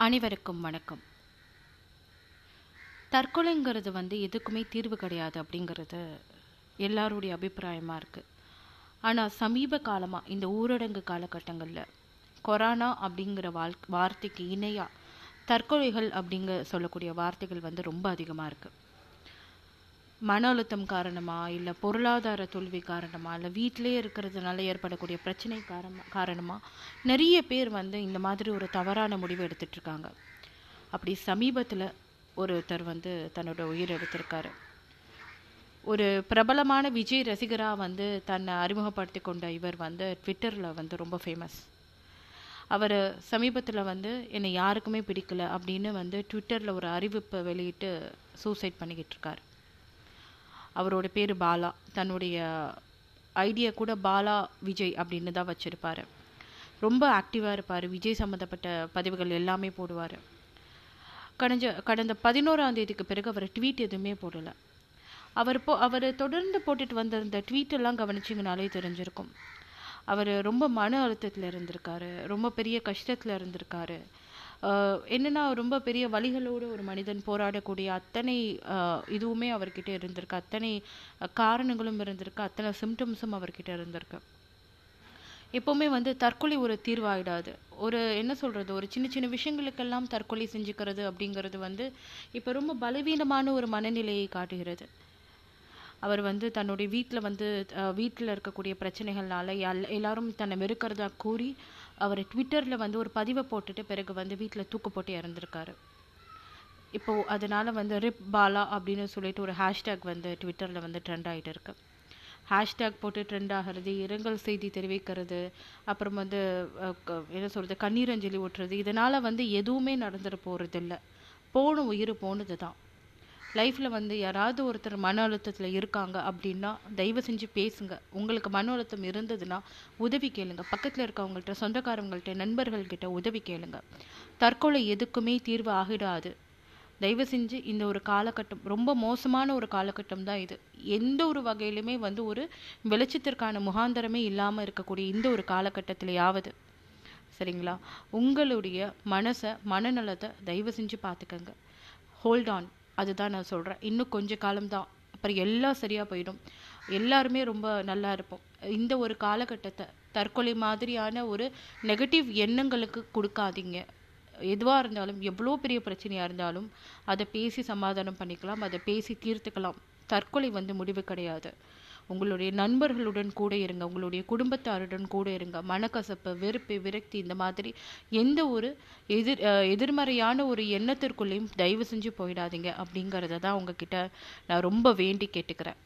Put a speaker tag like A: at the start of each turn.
A: அனைவருக்கும் வணக்கம். தற்கொலைங்கிறது வந்து எதுக்குமே தீர்வு கிடையாது அப்படிங்கிறது எல்லாருடைய அபிப்பிராயமாக இருக்குது ஆனால் சமீப காலமாக இந்த ஊரடங்கு காலகட்டங்களில் கொரோனா அப்படிங்கிற வாழ் வார்த்தைக்கு இணையாக தற்கொலைகள் அப்படிங்க சொல்லக்கூடிய வார்த்தைகள் வந்து ரொம்ப அதிகமாக இருக்குது மன அழுத்தம் காரணமாக இல்லை பொருளாதார தோல்வி காரணமாக இல்லை வீட்டிலே இருக்கிறதுனால ஏற்படக்கூடிய பிரச்சனை காரணமாக காரணமாக நிறைய பேர் வந்து இந்த மாதிரி ஒரு தவறான முடிவு எடுத்துட்ருக்காங்க. அப்படி சமீபத்தில் ஒருத்தர் வந்து தன்னோட உயிர் எடுத்திருக்காரு. ஒரு பிரபலமான விஜய் ரசிகராக வந்து தன்னை அறிமுகப்படுத்தி கொண்ட இவர் வந்து ட்விட்டரில் வந்து ரொம்ப ஃபேமஸ் அவர் சமீபத்தில் வந்து என்னை யாருக்குமே பிடிக்கல அப்படின்னு வந்து ட்விட்டரில் ஒரு அறிவிப்பை வெளியிட்டு சூசைட் பண்ணிக்கிட்டு இருக்காரு அவரோட பேர் பாலா. தன்னுடைய ஐடியா கூட பாலா விஜய் அப்படின்னு தான் வச்சுருப்பார். ரொம்ப ஆக்டிவாக இருப்பார். விஜய் சம்மந்தப்பட்ட பதிவுகள் எல்லாமே போடுவார். கடஞ்ச கடந்த பதினோராம் தேதிக்கு பிறகு அவர் ட்வீட் எதுவுமே போடலை. அவர் போ அவர் தொடர்ந்து போட்டுட்டு வந்த அந்த ட்வீட் எல்லாம் கவனிச்சிங்கனாலே தெரிஞ்சிருக்கும். அவர் ரொம்ப மன அழுத்தத்தில் இருந்திருக்காரு. ரொம்ப பெரிய கஷ்டத்தில் இருந்திருக்காரு. என்னென்னா ரொம்ப பெரிய வழிகளோடு ஒரு மனிதன் போராடக்கூடிய அத்தனை இதுவுமே அவர்கிட்ட இருந்திருக்கு. அத்தனை காரணங்களும் இருந்திருக்கு. அத்தனை சிம்டம்ஸும் அவர்கிட்ட இருந்திருக்கு. எப்போவுமே வந்து தற்கொலை ஒரு தீர்வாயிடாது. ஒரு என்ன சொல்கிறது ஒரு சின்ன சின்ன விஷயங்களுக்கெல்லாம் தற்கொலை செஞ்சுக்கிறது அப்படிங்கிறது வந்து இப்போ ரொம்ப பலவீனமான ஒரு மனநிலையை காட்டுகிறது. அவர் வந்து தன்னுடைய வீட்டில் வந்து வீட்டில் இருக்கக்கூடிய பிரச்சனைகள்னால எல் எல்லாரும் தன்னை வெறுக்கிறதா கூறி அவர் ட்விட்டரில் வந்து ஒரு பதிவை போட்டுட்டு பிறகு வந்து வீட்டில் தூக்கு போட்டு இறந்துருக்காரு. இப்போது அதனால் வந்து ரிப் பாலா அப்படின்னு சொல்லிட்டு ஒரு ஹேஷ்டேக் வந்து ட்விட்டரில் வந்து ட்ரெண்ட் ஆகிட்டு இருக்கு. ஹேஷ்டேக் போட்டு ட்ரெண்ட் ஆகிறது இரங்கல் செய்தி தெரிவிக்கிறது அப்புறம் வந்து என்ன சொல்கிறது கண்ணீரஞ்சலி ஓட்டுறது இதனால் வந்து எதுவுமே நடந்துட போகிறதில்ல போன உயிர் போனது தான் லைஃப்பில் வந்து யாராவது ஒருத்தர் மன அழுத்தத்தில் இருக்காங்க அப்படின்னா தயவு செஞ்சு பேசுங்க. உங்களுக்கு மன அழுத்தம் இருந்ததுன்னா உதவி கேளுங்க. பக்கத்தில் இருக்கவங்கள்ட்ட சொந்தக்காரவங்கள்ட்ட நண்பர்கள்கிட்ட உதவி கேளுங்க. தற்கொலை எதுக்குமே தீர்வு ஆகிடாது. தயவு செஞ்சு இந்த ஒரு காலகட்டம் ரொம்ப மோசமான ஒரு காலகட்டம் தான் இது. எந்த ஒரு வகையிலுமே வந்து ஒரு வெளிச்சத்திற்கான முகாந்தரமே இல்லாமல் இருக்கக்கூடிய இந்த ஒரு காலகட்டத்திலேயாவது. சரிங்களா? உங்களுடைய மனசை மனநலத்தை தயவு செஞ்சு பார்த்துக்கங்க. ஹோல்ட் ஆன் அதுதான் நான் சொல்கிறேன் இன்னும் கொஞ்ச காலம்தான். அப்புறம் எல்லாம் சரியாக போயிடும். எல்லாருமே ரொம்ப நல்லா இருப்போம். இந்த ஒரு காலகட்டத்தை தற்கொலை மாதிரியான ஒரு நெகட்டிவ் எண்ணங்களுக்கு கொடுக்காதீங்க. எதுவாக இருந்தாலும் எவ்வளோ பெரிய பிரச்சனையாக இருந்தாலும் அதை பேசி சமாதானம் பண்ணிக்கலாம். அதை பேசி தீர்த்துக்கலாம். தற்கொலை வந்து முடிவு கிடையாது. உங்களுடைய நண்பர்களுடன் கூட இருங்க உங்களுடைய குடும்பத்தாருடன் கூட இருங்க. மனக்கசப்பு வெறுப்பு விரக்தி இந்த மாதிரி எந்த ஒரு எதிர் எதிர்மறையான ஒரு எண்ணத்திற்குள்ளேயும் தயவு செஞ்சு போயிடாதீங்க அப்படிங்கிறத தான் உங்ககிட்ட நான் ரொம்ப வேண்டி கேட்டுக்கிறேன்.